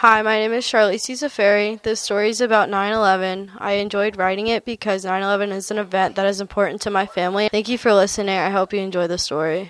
Hi, my name is Charlize Safari. This story is about 9 11. I enjoyed writing it because 9 11 is an event that is important to my family. Thank you for listening. I hope you enjoy the story.